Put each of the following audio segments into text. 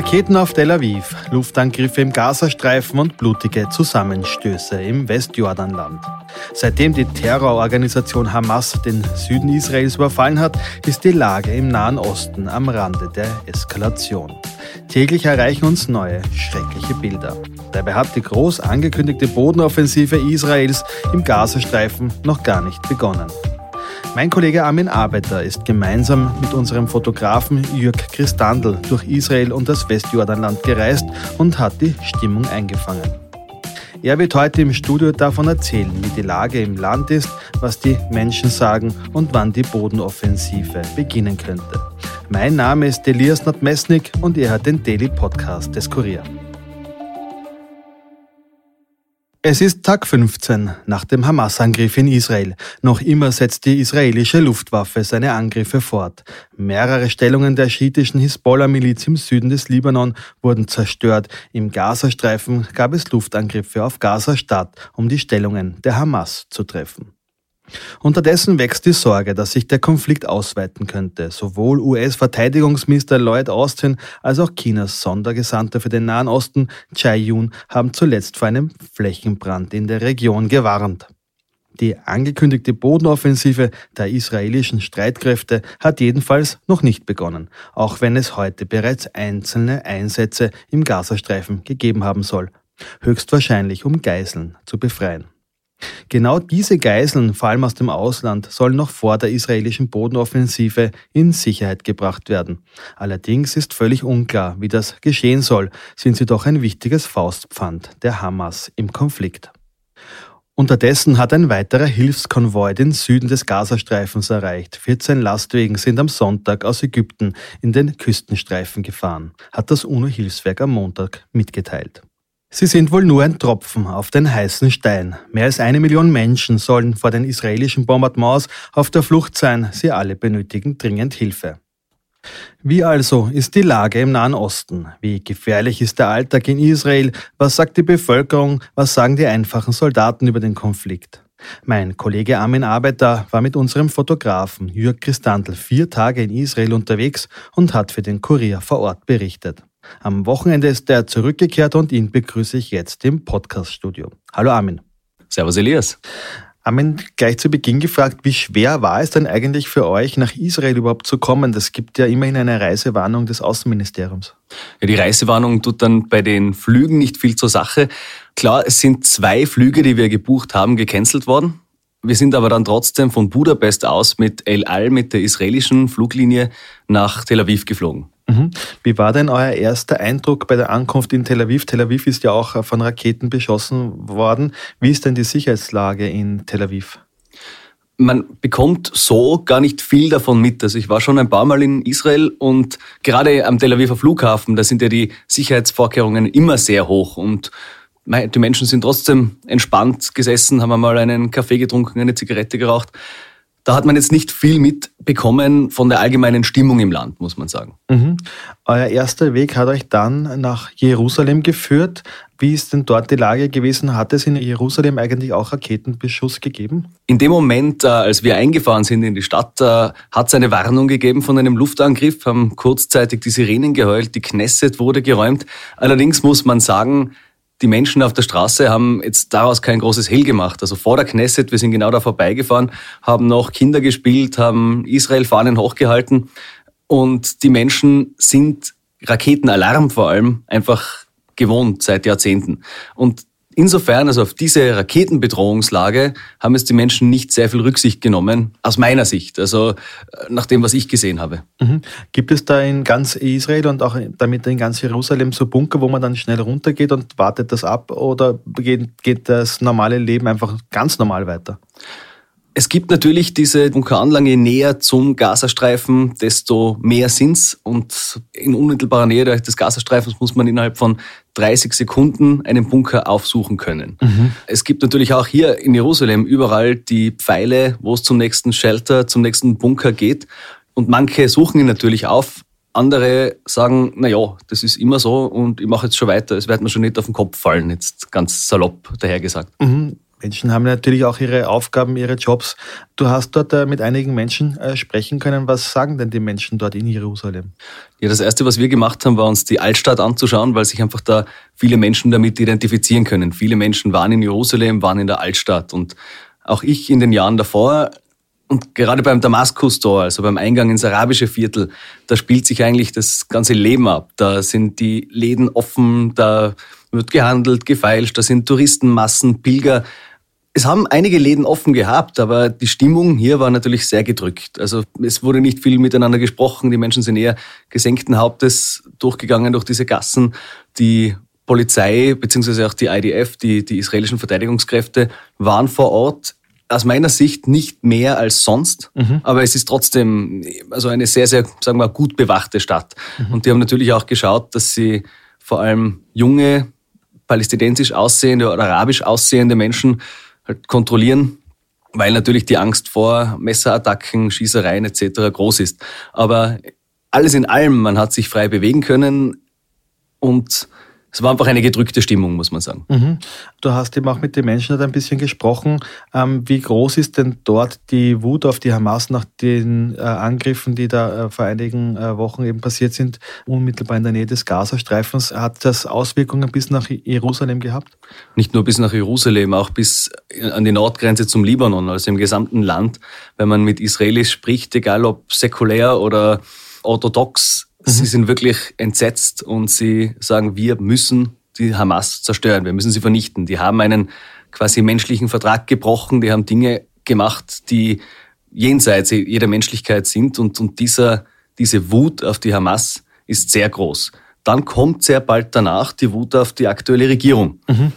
Raketen auf Tel Aviv, Luftangriffe im Gazastreifen und blutige Zusammenstöße im Westjordanland. Seitdem die Terrororganisation Hamas den Süden Israels überfallen hat, ist die Lage im Nahen Osten am Rande der Eskalation. Täglich erreichen uns neue, schreckliche Bilder. Dabei hat die groß angekündigte Bodenoffensive Israels im Gazastreifen noch gar nicht begonnen. Mein Kollege Armin Arbeiter ist gemeinsam mit unserem Fotografen Jürg Christandl durch Israel und das Westjordanland gereist und hat die Stimmung eingefangen. Er wird heute im Studio davon erzählen, wie die Lage im Land ist, was die Menschen sagen und wann die Bodenoffensive beginnen könnte. Mein Name ist Elias Nordmesnik und er hat den Daily Podcast des Kurier. Es ist Tag 15 nach dem Hamas-Angriff in Israel. Noch immer setzt die israelische Luftwaffe seine Angriffe fort. Mehrere Stellungen der schiitischen Hisbollah-Miliz im Süden des Libanon wurden zerstört. Im Gazastreifen gab es Luftangriffe auf Gaza-Stadt, um die Stellungen der Hamas zu treffen. Unterdessen wächst die Sorge, dass sich der Konflikt ausweiten könnte. Sowohl US-Verteidigungsminister Lloyd Austin als auch Chinas Sondergesandter für den Nahen Osten, Chai Yun, haben zuletzt vor einem Flächenbrand in der Region gewarnt. Die angekündigte Bodenoffensive der israelischen Streitkräfte hat jedenfalls noch nicht begonnen, auch wenn es heute bereits einzelne Einsätze im Gazastreifen gegeben haben soll, höchstwahrscheinlich um Geiseln zu befreien. Genau diese Geiseln, vor allem aus dem Ausland, sollen noch vor der israelischen Bodenoffensive in Sicherheit gebracht werden. Allerdings ist völlig unklar, wie das geschehen soll, sind sie doch ein wichtiges Faustpfand der Hamas im Konflikt. Unterdessen hat ein weiterer Hilfskonvoi den Süden des Gazastreifens erreicht. 14 Lastwagen sind am Sonntag aus Ägypten in den Küstenstreifen gefahren, hat das UNO-Hilfswerk am Montag mitgeteilt. Sie sind wohl nur ein Tropfen auf den heißen Stein. Mehr als eine Million Menschen sollen vor den israelischen Bombardements auf der Flucht sein. Sie alle benötigen dringend Hilfe. Wie also ist die Lage im Nahen Osten? Wie gefährlich ist der Alltag in Israel? Was sagt die Bevölkerung? Was sagen die einfachen Soldaten über den Konflikt? Mein Kollege Armin Arbeiter war mit unserem Fotografen Jürg Christandl vier Tage in Israel unterwegs und hat für den Kurier vor Ort berichtet. Am Wochenende ist er zurückgekehrt und ihn begrüße ich jetzt im Podcaststudio. Hallo Armin. Servus Elias. Armin, gleich zu Beginn gefragt, wie schwer war es denn eigentlich für euch, nach Israel überhaupt zu kommen? Das gibt ja immerhin eine Reisewarnung des Außenministeriums. Ja, die Reisewarnung tut dann bei den Flügen nicht viel zur Sache. Klar, es sind zwei Flüge, die wir gebucht haben, gecancelt worden. Wir sind aber dann trotzdem von Budapest aus mit El Al, mit der israelischen Fluglinie, nach Tel Aviv geflogen. Mhm. Wie war denn euer erster Eindruck bei der Ankunft in Tel Aviv? Tel Aviv ist ja auch von Raketen beschossen worden. Wie ist denn die Sicherheitslage in Tel Aviv? man bekommt so gar nicht viel davon mit. Also ich war schon ein paar Mal in Israel und gerade am Tel Aviver Flughafen, da sind ja die Sicherheitsvorkehrungen immer sehr hoch und die Menschen sind trotzdem entspannt gesessen, haben einmal einen Kaffee getrunken, eine Zigarette geraucht. Da hat man jetzt nicht viel mitbekommen von der allgemeinen Stimmung im Land, muss man sagen. Mhm. Euer erster Weg hat euch dann nach Jerusalem geführt. Wie ist denn dort die Lage gewesen? Hat es in Jerusalem eigentlich auch Raketenbeschuss gegeben? In dem Moment, äh, als wir eingefahren sind in die Stadt, äh, hat es eine Warnung gegeben von einem Luftangriff, haben kurzzeitig die Sirenen geheult, die Knesset wurde geräumt. Allerdings muss man sagen, die Menschen auf der Straße haben jetzt daraus kein großes Hehl gemacht. Also vor der Knesset, wir sind genau da vorbeigefahren, haben noch Kinder gespielt, haben Israel-Fahnen hochgehalten und die Menschen sind Raketenalarm vor allem einfach gewohnt seit Jahrzehnten. Und Insofern, also auf diese Raketenbedrohungslage, haben es die Menschen nicht sehr viel Rücksicht genommen, aus meiner Sicht, also äh, nach dem, was ich gesehen habe. Mhm. Gibt es da in ganz Israel und auch damit in ganz Jerusalem so Bunker, wo man dann schnell runtergeht und wartet das ab oder geht, geht das normale Leben einfach ganz normal weiter? Es gibt natürlich diese Bunkeranlagen, je näher zum Gazastreifen, desto mehr sind's. Und in unmittelbarer Nähe des Gazastreifens muss man innerhalb von 30 Sekunden einen Bunker aufsuchen können. Mhm. Es gibt natürlich auch hier in Jerusalem überall die Pfeile, wo es zum nächsten Shelter, zum nächsten Bunker geht. Und manche suchen ihn natürlich auf, Andere sagen, na ja, das ist immer so und ich mache jetzt schon weiter. Es wird mir schon nicht auf den Kopf fallen, jetzt ganz salopp dahergesagt. Mhm. Menschen haben natürlich auch ihre Aufgaben, ihre Jobs. Du hast dort äh, mit einigen Menschen äh, sprechen können. Was sagen denn die Menschen dort in Jerusalem? Ja, das Erste, was wir gemacht haben, war uns die Altstadt anzuschauen, weil sich einfach da viele Menschen damit identifizieren können. Viele Menschen waren in Jerusalem, waren in der Altstadt und auch ich in den Jahren davor und gerade beim Damaskus-Tor, also beim Eingang ins arabische Viertel, da spielt sich eigentlich das ganze Leben ab. Da sind die Läden offen, da wird gehandelt, gefeilscht, da sind Touristenmassen, Pilger. Es haben einige Läden offen gehabt, aber die Stimmung hier war natürlich sehr gedrückt. Also es wurde nicht viel miteinander gesprochen. Die Menschen sind eher gesenkten Hauptes durchgegangen durch diese Gassen. Die Polizei beziehungsweise auch die IDF, die, die israelischen Verteidigungskräfte, waren vor Ort aus meiner Sicht nicht mehr als sonst, mhm. aber es ist trotzdem also eine sehr, sehr, sagen wir, gut bewachte Stadt. Mhm. Und die haben natürlich auch geschaut, dass sie vor allem junge, palästinensisch aussehende oder arabisch aussehende Menschen halt kontrollieren, weil natürlich die Angst vor Messerattacken, Schießereien etc. groß ist. Aber alles in allem, man hat sich frei bewegen können und es war einfach eine gedrückte Stimmung, muss man sagen. Mhm. Du hast eben auch mit den Menschen ein bisschen gesprochen. Ähm, wie groß ist denn dort die Wut auf die Hamas nach den äh, Angriffen, die da äh, vor einigen äh, Wochen eben passiert sind, unmittelbar in der Nähe des Gazastreifens? Hat das Auswirkungen bis nach Jerusalem gehabt? Nicht nur bis nach Jerusalem, auch bis an die Nordgrenze zum Libanon, also im gesamten Land. Wenn man mit Israelis spricht, egal ob säkulär oder orthodox, Sie mhm. sind wirklich entsetzt und sie sagen, wir müssen die Hamas zerstören, wir müssen sie vernichten. Die haben einen quasi menschlichen Vertrag gebrochen, die haben Dinge gemacht, die jenseits jeder Menschlichkeit sind und, und dieser, diese Wut auf die Hamas ist sehr groß. Dann kommt sehr bald danach die Wut auf die aktuelle Regierung. Mhm.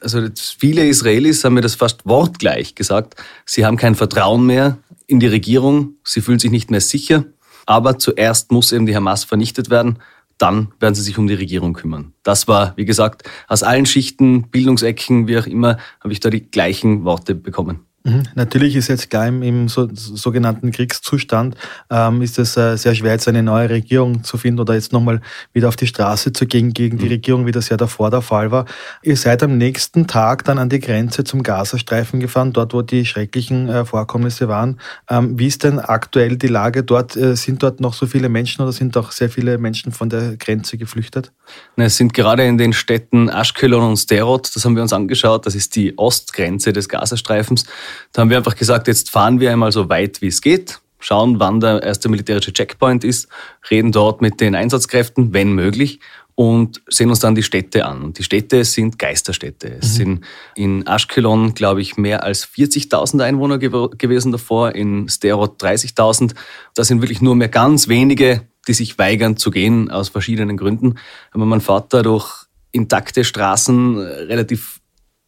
Also viele Israelis haben mir das fast wortgleich gesagt. Sie haben kein Vertrauen mehr in die Regierung, sie fühlen sich nicht mehr sicher aber zuerst muss eben die Hamas vernichtet werden. Dann werden sie sich um die Regierung kümmern. Das war, wie gesagt, aus allen Schichten, Bildungsecken, wie auch immer, habe ich da die gleichen Worte bekommen. Mhm. Natürlich ist jetzt klar im, im so, sogenannten Kriegszustand ähm, ist es äh, sehr schwer, jetzt eine neue Regierung zu finden oder jetzt nochmal wieder auf die Straße zu gehen gegen die mhm. Regierung, wie das ja davor der Fall war. Ihr seid am nächsten Tag dann an die Grenze zum Gazastreifen gefahren, dort wo die schrecklichen äh, Vorkommnisse waren. Ähm, wie ist denn aktuell die Lage dort? Äh, sind dort noch so viele Menschen oder sind auch sehr viele Menschen von der Grenze geflüchtet? Es sind gerade in den Städten Ashkelon und Sterot, das haben wir uns angeschaut, das ist die Ostgrenze des Gazastreifens. Da haben wir einfach gesagt, jetzt fahren wir einmal so weit, wie es geht, schauen, wann der erste militärische Checkpoint ist, reden dort mit den Einsatzkräften, wenn möglich, und sehen uns dann die Städte an. Und die Städte sind Geisterstädte. Es mhm. sind in Ashkelon, glaube ich, mehr als 40.000 Einwohner gew gewesen davor, in Sterot 30.000. Da sind wirklich nur mehr ganz wenige, die sich weigern zu gehen, aus verschiedenen Gründen. Aber man fährt da durch intakte Straßen, relativ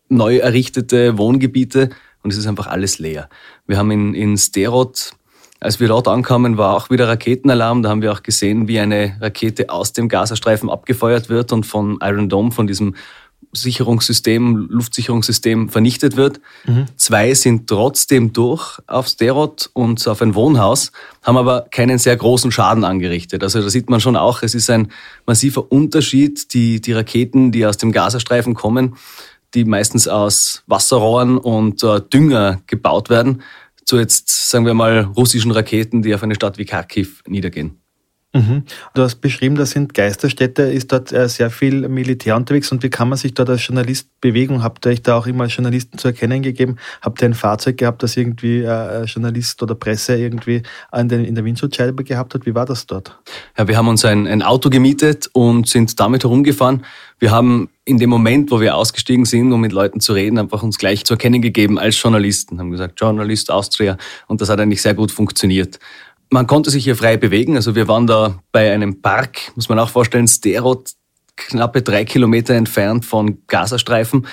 neu errichtete Wohngebiete und es ist einfach alles leer. Wir haben in, in Sterot, als wir dort ankamen, war auch wieder Raketenalarm. Da haben wir auch gesehen, wie eine Rakete aus dem Gazastreifen abgefeuert wird und von Iron Dome, von diesem Sicherungssystem, Luftsicherungssystem vernichtet wird. Mhm. Zwei sind trotzdem durch auf Sterot und auf ein Wohnhaus, haben aber keinen sehr großen Schaden angerichtet. Also da sieht man schon auch, es ist ein massiver Unterschied. Die, die Raketen, die aus dem Gazastreifen kommen, die meistens aus Wasserrohren und äh, Dünger gebaut werden, zu jetzt, sagen wir mal, russischen Raketen, die auf eine Stadt wie Kharkiv niedergehen. Mhm. Du hast beschrieben, das sind Geisterstädte, ist dort äh, sehr viel Militär unterwegs und wie kann man sich dort als Journalist bewegen? Habt ihr euch da auch immer als Journalisten zu erkennen gegeben? Habt ihr ein Fahrzeug gehabt, das irgendwie äh, Journalist oder Presse irgendwie an den, in der Windschutzscheibe gehabt hat? Wie war das dort? Ja, wir haben uns ein, ein Auto gemietet und sind damit herumgefahren. Wir haben in dem Moment, wo wir ausgestiegen sind, um mit Leuten zu reden, einfach uns gleich zu erkennen gegeben als Journalisten. Haben gesagt, Journalist Austria. Und das hat eigentlich sehr gut funktioniert. Man konnte sich hier frei bewegen. Also wir waren da bei einem Park, muss man auch vorstellen, Sterot, knappe drei Kilometer entfernt von Gazastreifen.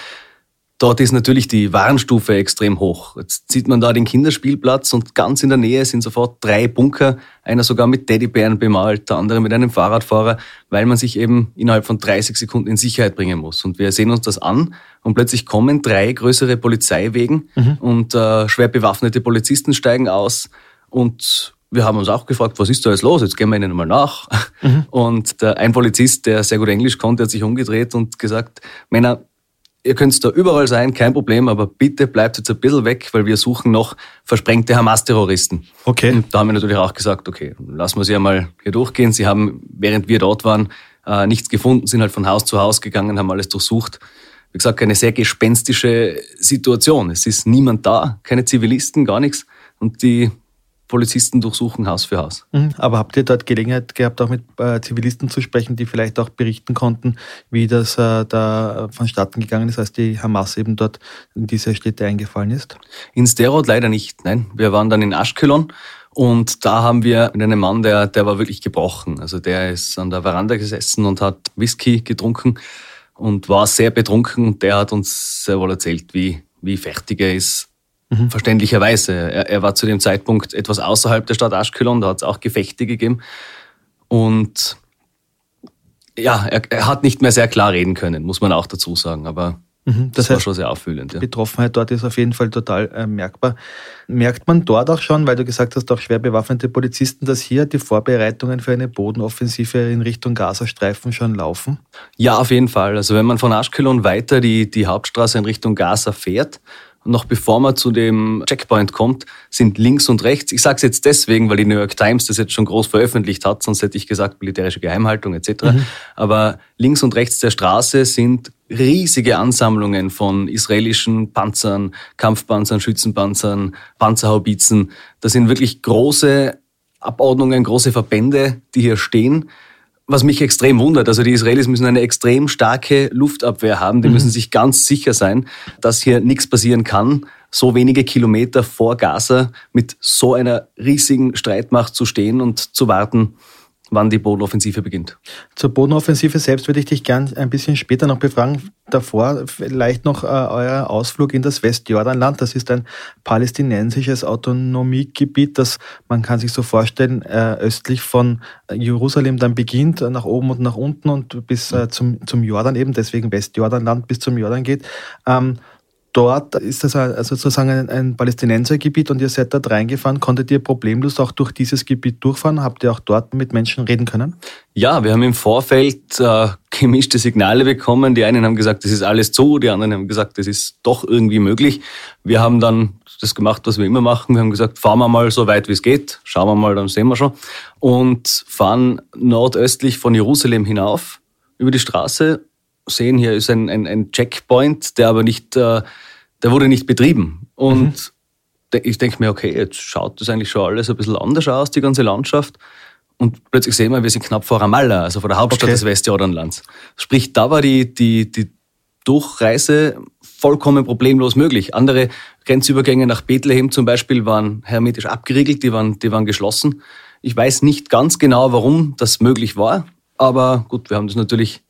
Dort ist natürlich die Warnstufe extrem hoch. Jetzt sieht man da den Kinderspielplatz und ganz in der Nähe sind sofort drei Bunker, einer sogar mit Teddybären bemalt, der andere mit einem Fahrradfahrer, weil man sich eben innerhalb von 30 Sekunden in Sicherheit bringen muss. Und wir sehen uns das an und plötzlich kommen drei größere Polizeiwegen mhm. und äh, schwer bewaffnete Polizisten steigen aus und wir haben uns auch gefragt, was ist da jetzt los? Jetzt gehen wir ihnen mal nach. Mhm. Und der, ein Polizist, der sehr gut Englisch konnte, hat sich umgedreht und gesagt, Männer, ihr könnt da überall sein, kein Problem, aber bitte bleibt jetzt ein bisschen weg, weil wir suchen noch versprengte Hamas-Terroristen. Okay. Und da haben wir natürlich auch gesagt, okay, lassen wir sie einmal hier durchgehen. Sie haben, während wir dort waren, äh, nichts gefunden, sind halt von Haus zu Haus gegangen, haben alles durchsucht. Wie gesagt, eine sehr gespenstische Situation. Es ist niemand da, keine Zivilisten, gar nichts. Und die Polizisten durchsuchen Haus für Haus. Mhm. Aber habt ihr dort Gelegenheit gehabt, auch mit äh, Zivilisten zu sprechen, die vielleicht auch berichten konnten, wie das äh, da vonstatten gegangen ist, als die Hamas eben dort in diese Städte eingefallen ist? In Sterod leider nicht, nein. Wir waren dann in Aschkelon und da haben wir mit einem Mann, der, der war wirklich gebrochen. Also der ist an der Veranda gesessen und hat Whisky getrunken und war sehr betrunken und der hat uns sehr wohl erzählt, wie, wie fertig er ist Mhm. Verständlicherweise. Er, er, war zu dem Zeitpunkt etwas außerhalb der Stadt Aschkelon, da hat es auch Gefechte gegeben. Und ja, er, er, hat nicht mehr sehr klar reden können, muss man auch dazu sagen. Aber mhm. das, das war schon sehr auffühlend. Ja. Betroffenheit dort ist auf jeden Fall total äh, merkbar. Merkt man dort auch schon, weil du gesagt hast, auch schwer bewaffnete Polizisten, dass hier die Vorbereitungen für eine Bodenoffensive in Richtung Gazastreifen schon laufen? Ja, auf jeden Fall. Also wenn man von Aschkelon weiter die, die Hauptstraße in Richtung Gaza fährt, noch bevor man zu dem Checkpoint kommt, sind links und rechts. Ich sage es jetzt deswegen, weil die New York Times das jetzt schon groß veröffentlicht hat, sonst hätte ich gesagt militärische Geheimhaltung etc. Mhm. Aber links und rechts der Straße sind riesige Ansammlungen von israelischen Panzern, Kampfpanzern, Schützenpanzern, Panzerhaubitzen. Das sind wirklich große Abordnungen, große Verbände, die hier stehen was mich extrem wundert, also die Israelis müssen eine extrem starke Luftabwehr haben, die mhm. müssen sich ganz sicher sein, dass hier nichts passieren kann, so wenige Kilometer vor Gaza mit so einer riesigen Streitmacht zu stehen und zu warten, wann die Bodenoffensive beginnt. Zur Bodenoffensive selbst würde ich dich gern ein bisschen später noch befragen. Davor vielleicht noch äh, euer Ausflug in das Westjordanland. Das ist ein palästinensisches Autonomiegebiet, das man kann sich so vorstellen, äh, östlich von Jerusalem dann beginnt, nach oben und nach unten und bis äh, zum, zum Jordan eben, deswegen Westjordanland bis zum Jordan geht. Ähm, dort ist das also sozusagen ein, ein Palästinensergebiet und ihr seid dort reingefahren. Konntet ihr problemlos auch durch dieses Gebiet durchfahren? Habt ihr auch dort mit Menschen reden können? Ja, wir haben im Vorfeld äh, gemischte Signale bekommen. Die einen haben gesagt, das ist alles zu, die anderen haben gesagt, das ist doch irgendwie möglich. Wir haben dann das gemacht, was wir immer machen. Wir haben gesagt, fahren wir mal so weit, wie es geht. Schauen wir mal, dann sehen wir schon. Und fahren nordöstlich von Jerusalem hinauf über die Straße sehen, hier ist ein, ein, ein Checkpoint, der aber nicht, äh, der wurde nicht betrieben. Und mhm. ich denke mir, okay, jetzt schaut das eigentlich schon alles ein bisschen anders aus, die ganze Landschaft. Und plötzlich sehen wir, wir sind knapp vor Ramallah, also vor der Hauptstadt okay. des Westjordanlands. Sprich, da war die, die, die Durchreise vollkommen problemlos möglich. Andere Grenzübergänge nach Bethlehem zum Beispiel waren hermetisch abgeriegelt, die waren, die waren geschlossen. Ich weiß nicht ganz genau, warum das möglich war, aber gut, wir haben das natürlich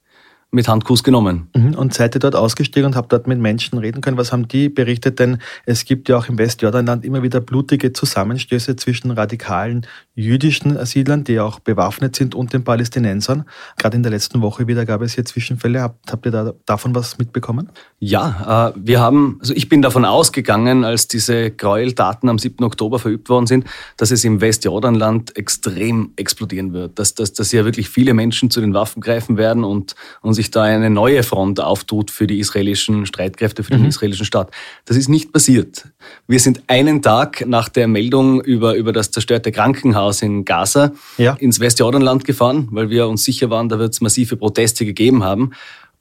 mit Handkuss genommen. Mhm. Und seid ihr dort ausgestiegen und habt dort mit Menschen reden können? Was haben die berichtet? Denn es gibt ja auch im Westjordanland immer wieder blutige Zusammenstöße zwischen radikalen jüdischen Siedlern, die auch bewaffnet sind, und den Palästinensern. Gerade in der letzten Woche wieder gab es hier Zwischenfälle. Habt, habt ihr da davon was mitbekommen? Ja, äh, wir haben, also ich bin davon ausgegangen, als diese Gräueltaten am 7. Oktober verübt worden sind, dass es im Westjordanland extrem explodieren wird, dass, dass, dass ja wirklich viele Menschen zu den Waffen greifen werden und, und sich da eine neue Front auftut für die israelischen Streitkräfte, für den mhm. israelischen Staat. Das ist nicht passiert. Wir sind einen Tag nach der Meldung über, über das zerstörte Krankenhaus in Gaza ja. ins Westjordanland gefahren, weil wir uns sicher waren, da wird es massive Proteste gegeben haben.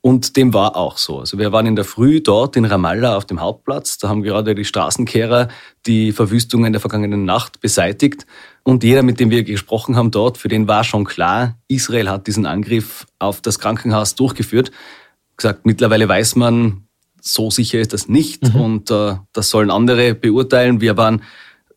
Und dem war auch so. Also wir waren in der Früh dort in Ramallah auf dem Hauptplatz. Da haben gerade die Straßenkehrer die Verwüstungen der vergangenen Nacht beseitigt. Und jeder, mit dem wir gesprochen haben dort, für den war schon klar, Israel hat diesen Angriff auf das Krankenhaus durchgeführt. Gesagt, mittlerweile weiß man, so sicher ist das nicht. Mhm. Und äh, das sollen andere beurteilen. Wir waren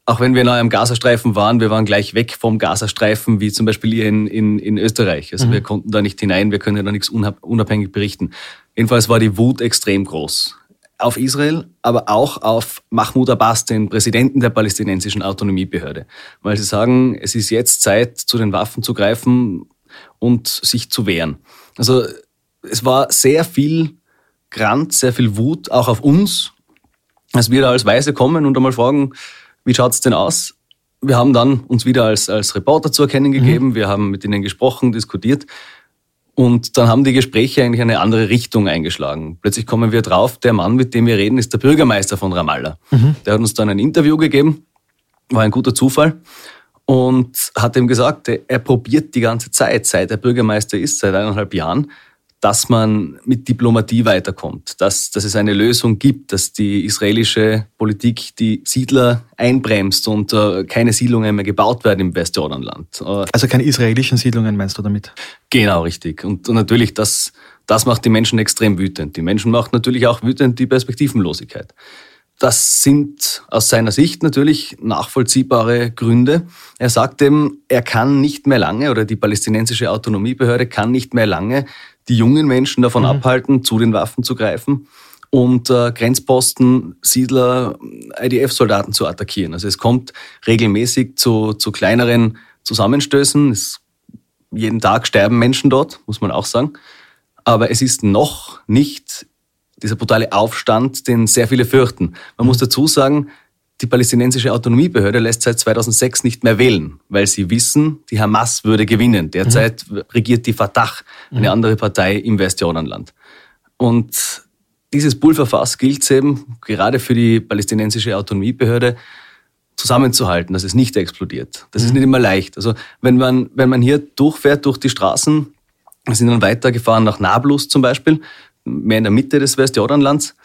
auch wenn wir noch am Gazastreifen waren, wir waren gleich weg vom Gazastreifen, wie zum Beispiel hier in, in, in Österreich. Also mhm. wir konnten da nicht hinein, wir können da nichts unabhängig berichten. Jedenfalls war die Wut extrem groß. Auf Israel, aber auch auf Mahmoud Abbas, den Präsidenten der palästinensischen Autonomiebehörde. Weil sie sagen, es ist jetzt Zeit, zu den Waffen zu greifen und sich zu wehren. Also es war sehr viel Grant, sehr viel Wut, auch auf uns, als wir da als Weise kommen und einmal fragen, wie schaut's denn aus? wir haben dann uns wieder als, als Reporter zu erkennen gegeben. Mhm. Wir haben mit ihnen gesprochen, diskutiert. Und dann haben die Gespräche eigentlich eine andere Richtung eingeschlagen. Plötzlich kommen wir drauf, der Mann, mit dem wir reden, ist der Bürgermeister von Ramallah. Mhm. Der hat uns dann ein Interview gegeben, war ein guter Zufall und hat ihm gesagt, er probiert die ganze Zeit, seit er Bürgermeister ist, seit eineinhalb Jahren, dass man mit Diplomatie weiterkommt, dass, dass es eine Lösung gibt, dass die israelische Politik die Siedler einbremst und äh, keine Siedlungen mehr gebaut werden im Westjordanland. Äh, also keine israelischen Siedlungen meinst du damit? Genau, richtig. Und, und natürlich, das, das macht die Menschen extrem wütend. Die Menschen macht natürlich auch wütend die Perspektivenlosigkeit. Das sind aus seiner Sicht natürlich nachvollziehbare Gründe. Er sagt eben, er kann nicht mehr lange oder die palästinensische Autonomiebehörde kann nicht mehr lange die jungen Menschen davon mhm. abhalten, zu den Waffen zu greifen und äh, Grenzposten, Siedler, IDF-Soldaten zu attackieren. Also es kommt regelmäßig zu, zu kleineren Zusammenstößen. Es, jeden Tag sterben Menschen dort, muss man auch sagen. Aber es ist noch nicht dieser brutale Aufstand, den sehr viele fürchten. Man muss dazu sagen, die palästinensische Autonomiebehörde lässt seit 2006 nicht mehr wählen, weil sie wissen, die Hamas würde gewinnen. Derzeit mhm. regiert die Fatah, eine mhm. andere Partei im Westjordanland. Und dieses Pulverfass gilt es eben gerade für die palästinensische Autonomiebehörde zusammenzuhalten, dass es nicht explodiert. Das mhm. ist nicht immer leicht. Also wenn man, wenn man hier durchfährt durch die Straßen, wir sind dann weitergefahren nach Nablus zum Beispiel, mehr in der Mitte des Westjordanlands,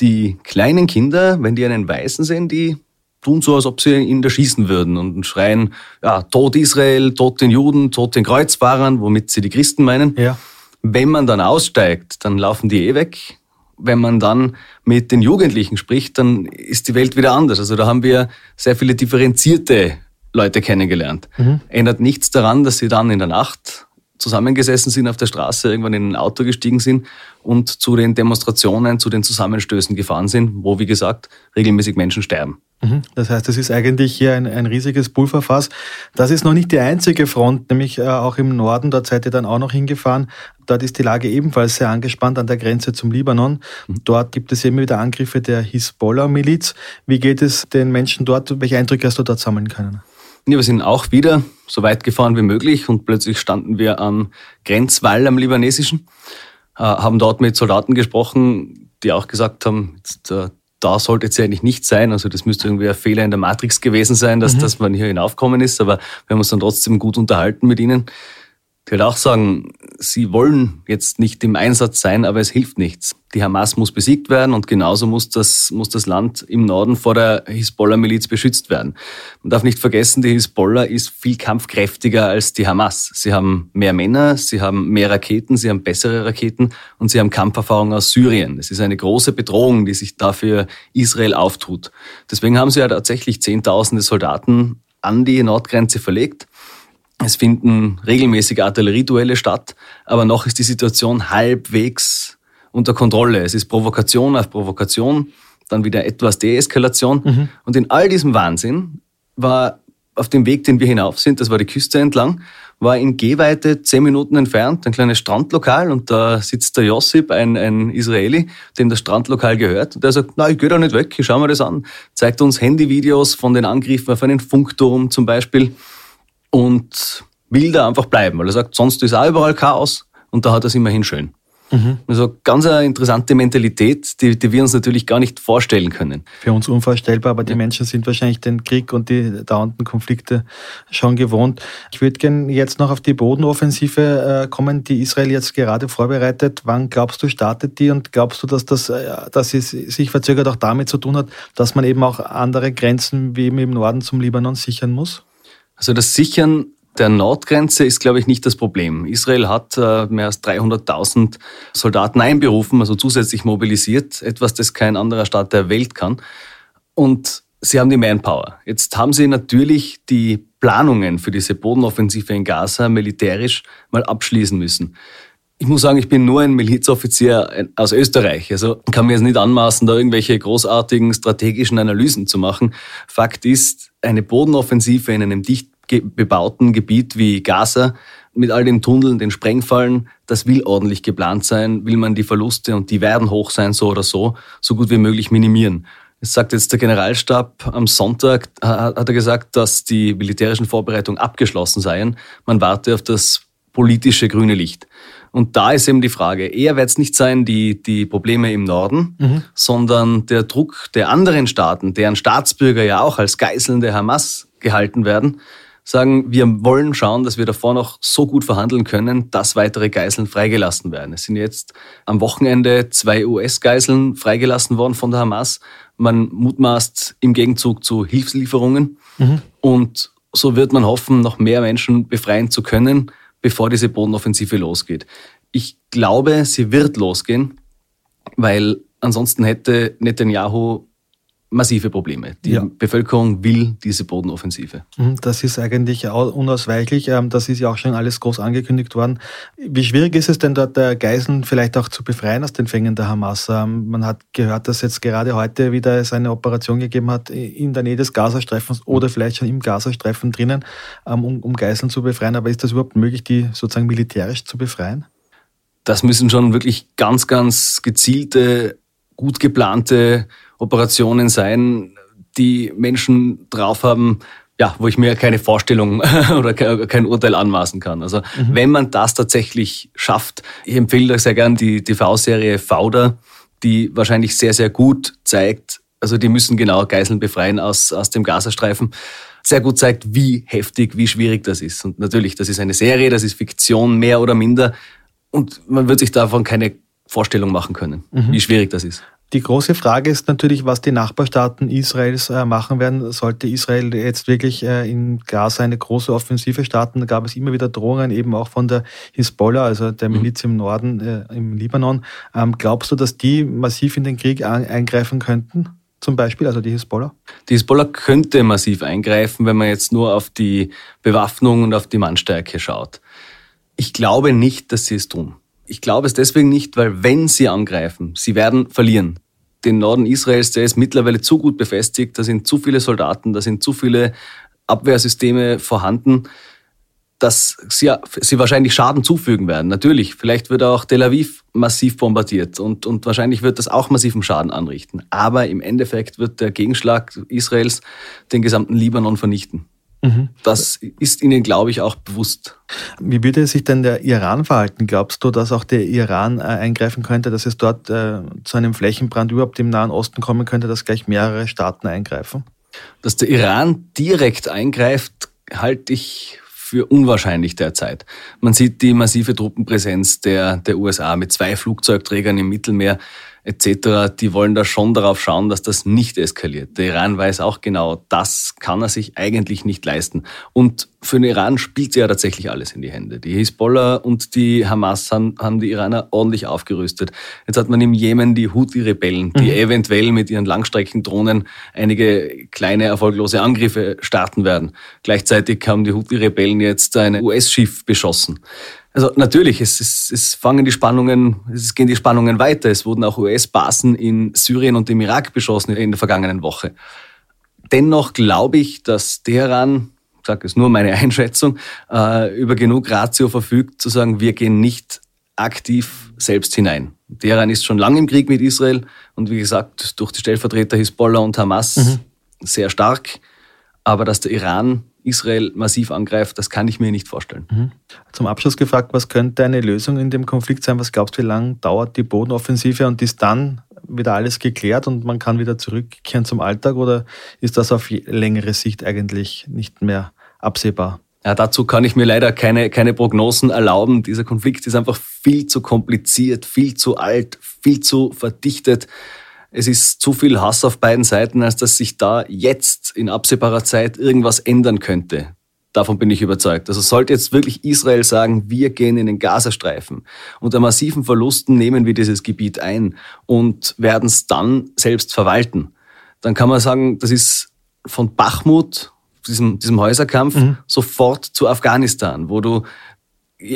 die kleinen Kinder, wenn die einen Weißen sehen, die tun so, als ob sie ihn erschießen würden und schreien, ja, Tod Israel, Tod den Juden, Tod den Kreuzfahrern, womit sie die Christen meinen. Ja. Wenn man dann aussteigt, dann laufen die eh weg. Wenn man dann mit den Jugendlichen spricht, dann ist die Welt wieder anders. Also da haben wir sehr viele differenzierte Leute kennengelernt. Mhm. Ändert nichts daran, dass sie dann in der Nacht zusammengesessen sind auf der Straße, irgendwann in ein Auto gestiegen sind und zu den Demonstrationen, zu den Zusammenstößen gefahren sind, wo, wie gesagt, regelmäßig Menschen sterben. Mhm. Das heißt, es ist eigentlich hier ein, ein riesiges Pulverfass. Das ist noch nicht die einzige Front, nämlich äh, auch im Norden, dort seid ihr dann auch noch hingefahren. Dort ist die Lage ebenfalls sehr angespannt an der Grenze zum Libanon. Mhm. Dort gibt es immer wieder Angriffe der Hisbollah-Miliz. Wie geht es den Menschen dort? Welche Eindrücke hast du dort sammeln können? Ja, wir sind auch wieder so weit gefahren wie möglich und plötzlich standen wir am Grenzwall am libanesischen, äh, haben dort mit Soldaten gesprochen, die auch gesagt haben, jetzt, äh, da sollte es ja eigentlich nicht sein. Also das müsste irgendwie ein Fehler in der Matrix gewesen sein, dass, mhm. dass man hier hinaufkommen ist. Aber wir haben uns dann trotzdem gut unterhalten mit ihnen ich würde auch sagen, sie wollen jetzt nicht im Einsatz sein, aber es hilft nichts. Die Hamas muss besiegt werden und genauso muss das, muss das Land im Norden vor der Hisbollah-Miliz beschützt werden. Man darf nicht vergessen, die Hisbollah ist viel kampfkräftiger als die Hamas. Sie haben mehr Männer, sie haben mehr Raketen, sie haben bessere Raketen und sie haben Kampferfahrung aus Syrien. Es ist eine große Bedrohung, die sich dafür Israel auftut. Deswegen haben sie ja tatsächlich Zehntausende Soldaten an die Nordgrenze verlegt. Es finden regelmäßige Artillerieduelle statt, aber noch ist die Situation halbwegs unter Kontrolle. Es ist Provokation auf Provokation, dann wieder etwas Deeskalation. Mhm. Und in all diesem Wahnsinn war auf dem Weg, den wir hinauf sind, das war die Küste entlang, war in Gehweite zehn Minuten entfernt ein kleines Strandlokal und da sitzt der Josip, ein, ein Israeli, dem das Strandlokal gehört. Und der sagt, na, ich gehe da nicht weg, ich schau mir das an. Zeigt uns Handyvideos von den Angriffen auf einen Funkturm zum Beispiel und will da einfach bleiben, weil er sagt, sonst ist auch überall Chaos und da hat er es immerhin schön. Mhm. Also ganz eine interessante Mentalität, die, die wir uns natürlich gar nicht vorstellen können. Für uns unvorstellbar, aber die ja. Menschen sind wahrscheinlich den Krieg und die dauernden Konflikte schon gewohnt. Ich würde gerne jetzt noch auf die Bodenoffensive äh, kommen, die Israel jetzt gerade vorbereitet. Wann glaubst du, startet die und glaubst du, dass das, äh, dass es sich verzögert auch damit zu tun hat, dass man eben auch andere Grenzen wie im Norden zum Libanon sichern muss? Also das Sichern der Nordgrenze ist, glaube ich, nicht das Problem. Israel hat äh, mehr als 300.000 Soldaten einberufen, also zusätzlich mobilisiert, etwas, das kein anderer Staat der Welt kann. Und sie haben die Manpower. Jetzt haben sie natürlich die Planungen für diese Bodenoffensive in Gaza militärisch mal abschließen müssen. Ich muss sagen, ich bin nur ein Milizoffizier aus Österreich. Also kann mir jetzt nicht anmaßen, da irgendwelche großartigen strategischen Analysen zu machen. Fakt ist, eine Bodenoffensive in einem dicht bebauten Gebiet wie Gaza mit all den Tunneln, den Sprengfallen, das will ordentlich geplant sein, will man die Verluste, und die werden hoch sein, so oder so, so gut wie möglich minimieren. Es sagt jetzt der Generalstab am Sonntag, hat er gesagt, dass die militärischen Vorbereitungen abgeschlossen seien. Man warte auf das politische grüne Licht. Und da ist eben die Frage, eher wird es nicht sein, die, die Probleme im Norden, mhm. sondern der Druck der anderen Staaten, deren Staatsbürger ja auch als Geiseln der Hamas gehalten werden, sagen, wir wollen schauen, dass wir davor noch so gut verhandeln können, dass weitere Geiseln freigelassen werden. Es sind jetzt am Wochenende zwei US-Geiseln freigelassen worden von der Hamas. Man mutmaßt im Gegenzug zu Hilfslieferungen. Mhm. Und so wird man hoffen, noch mehr Menschen befreien zu können, bevor diese Bodenoffensive losgeht. Ich glaube, sie wird losgehen, weil ansonsten hätte Netanyahu massive Probleme. Die ja. Bevölkerung will diese Bodenoffensive. Mhm, das ist eigentlich unausweichlich. Ähm, das ist ja auch schon alles groß angekündigt worden. Wie schwierig ist es denn dort, Geiseln vielleicht auch zu befreien aus den Fängen der Hamas? Ähm, man hat gehört, dass jetzt gerade heute wieder es eine Operation gegeben hat in der Nähe des Gazastreifens oder vielleicht schon im Gazastreifen drinnen, ähm, um, um Geiseln zu befreien. Aber ist das überhaupt möglich, die sozusagen militärisch zu befreien? Das müssen schon wirklich ganz, ganz gezielte, gut geplante Operationen sein, die Menschen drauf haben, ja, wo ich mir keine Vorstellung oder kein Urteil anmaßen kann. Also mhm. wenn man das tatsächlich schafft, ich empfehle da sehr gern die TV-Serie Fauder, die wahrscheinlich sehr, sehr gut zeigt, also die müssen genau Geiseln befreien aus, aus dem Gazastreifen, sehr gut zeigt, wie heftig, wie schwierig das ist. Und natürlich, das ist eine Serie, das ist Fiktion, mehr oder minder. Und man wird sich davon keine Vorstellung machen können, mhm. wie schwierig das ist. Die große Frage ist natürlich, was die Nachbarstaaten Israels äh, machen werden. Sollte Israel jetzt wirklich äh, in Gaza eine große Offensive starten, da gab es immer wieder Drohungen, eben auch von der Hisbollah, also der mhm. Miliz im Norden, äh, im Libanon. Ähm, glaubst du, dass die massiv in den Krieg eingreifen könnten? Zum Beispiel, also die Hisbollah? Die Hisbollah könnte massiv eingreifen, wenn man jetzt nur auf die Bewaffnung und auf die Mannstärke schaut. Ich glaube nicht, dass sie es tun. Ich glaube es deswegen nicht, weil wenn sie angreifen, sie werden verlieren. Den Norden Israels, der ist mittlerweile zu gut befestigt, da sind zu viele Soldaten, da sind zu viele Abwehrsysteme vorhanden, dass sie, sie wahrscheinlich Schaden zufügen werden. Natürlich, vielleicht wird auch Tel Aviv massiv bombardiert und, und wahrscheinlich wird das auch massiven Schaden anrichten. Aber im Endeffekt wird der Gegenschlag Israels den gesamten Libanon vernichten. Mhm. Das ist ihnen, glaube ich, auch bewusst. Wie würde sich denn der Iran verhalten? Glaubst du, dass auch der Iran äh, eingreifen könnte, dass es dort äh, zu einem Flächenbrand überhaupt im Nahen Osten kommen könnte, dass gleich mehrere Staaten eingreifen? Dass der Iran direkt eingreift, halte ich für unwahrscheinlich derzeit. Man sieht die massive Truppenpräsenz der, der USA mit zwei Flugzeugträgern im Mittelmeer etc., die wollen da schon darauf schauen, dass das nicht eskaliert. Der Iran weiß auch genau, das kann er sich eigentlich nicht leisten. Und für den Iran spielt sie ja tatsächlich alles in die Hände. Die Hisbollah und die Hamas haben, haben die Iraner ordentlich aufgerüstet. Jetzt hat man im Jemen die Houthi-Rebellen, die mhm. eventuell mit ihren Langstreckendrohnen einige kleine erfolglose Angriffe starten werden. Gleichzeitig haben die Houthi-Rebellen jetzt ein US-Schiff beschossen. Also natürlich, es, es, es fangen die Spannungen, es gehen die Spannungen weiter. Es wurden auch US-Basen in Syrien und im Irak beschossen in der vergangenen Woche. Dennoch glaube ich, dass Teheran, ich sage es nur meine Einschätzung, äh, über genug Ratio verfügt, zu sagen, wir gehen nicht aktiv selbst hinein. Teheran ist schon lange im Krieg mit Israel und wie gesagt, durch die Stellvertreter Hisbollah und Hamas mhm. sehr stark. Aber dass der Iran Israel massiv angreift, das kann ich mir nicht vorstellen. Mhm. Zum Abschluss gefragt, was könnte eine Lösung in dem Konflikt sein? Was glaubst du, wie lange dauert die Bodenoffensive und ist dann wieder alles geklärt und man kann wieder zurückkehren zum Alltag oder ist das auf längere Sicht eigentlich nicht mehr absehbar? Ja, dazu kann ich mir leider keine, keine Prognosen erlauben. Dieser Konflikt ist einfach viel zu kompliziert, viel zu alt, viel zu verdichtet es ist zu viel Hass auf beiden Seiten, als dass sich da jetzt in absehbarer Zeit irgendwas ändern könnte. Davon bin ich überzeugt. Also sollte jetzt wirklich Israel sagen, wir gehen in den Gazastreifen. Unter massiven Verlusten nehmen wir dieses Gebiet ein und werden es dann selbst verwalten. Dann kann man sagen, das ist von Bachmut, diesem, diesem Häuserkampf, mhm. sofort zu Afghanistan, wo du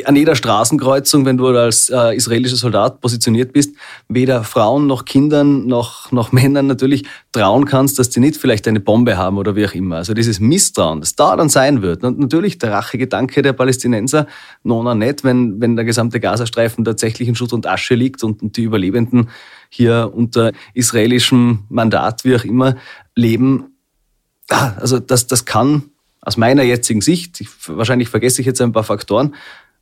an jeder Straßenkreuzung, wenn du als äh, israelischer Soldat positioniert bist, weder Frauen noch Kindern noch, noch Männern natürlich trauen kannst, dass die nicht vielleicht eine Bombe haben oder wie auch immer. Also dieses Misstrauen, das da dann sein wird. Und natürlich der Rachegedanke der Palästinenser, nona nicht, wenn, wenn der gesamte Gazastreifen tatsächlich in Schutt und Asche liegt und, und die Überlebenden hier unter israelischem Mandat, wie auch immer, leben. Ah, also das, das kann aus meiner jetzigen Sicht, ich, wahrscheinlich vergesse ich jetzt ein paar Faktoren,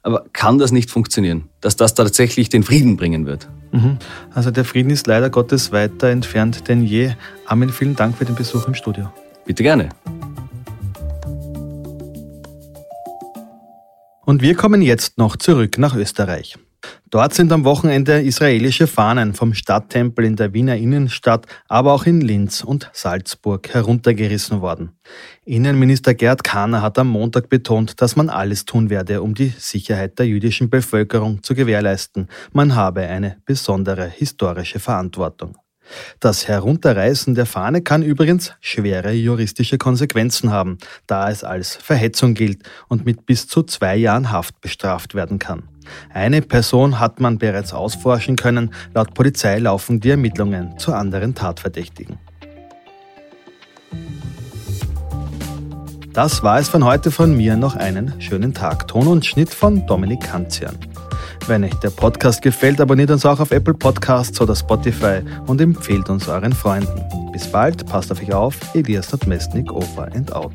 aber kann das nicht funktionieren, dass das tatsächlich den Frieden bringen wird? Mhm. Also der Frieden ist leider Gottes weiter entfernt denn je. Amen, vielen Dank für den Besuch im Studio. Bitte gerne. Und wir kommen jetzt noch zurück nach Österreich. Dort sind am Wochenende israelische Fahnen vom Stadttempel in der Wiener Innenstadt, aber auch in Linz und Salzburg heruntergerissen worden. Innenminister Gerd Kahner hat am Montag betont, dass man alles tun werde, um die Sicherheit der jüdischen Bevölkerung zu gewährleisten. Man habe eine besondere historische Verantwortung. Das Herunterreißen der Fahne kann übrigens schwere juristische Konsequenzen haben, da es als Verhetzung gilt und mit bis zu zwei Jahren Haft bestraft werden kann. Eine Person hat man bereits ausforschen können. Laut Polizei laufen die Ermittlungen zu anderen Tatverdächtigen. Das war es von heute von mir. Noch einen schönen Tag. Ton und Schnitt von Dominik Kanzian. Wenn euch der Podcast gefällt, abonniert uns auch auf Apple Podcasts oder Spotify und empfehlt uns euren Freunden. Bis bald, passt auf euch auf. Elias Notmestnik, over and out.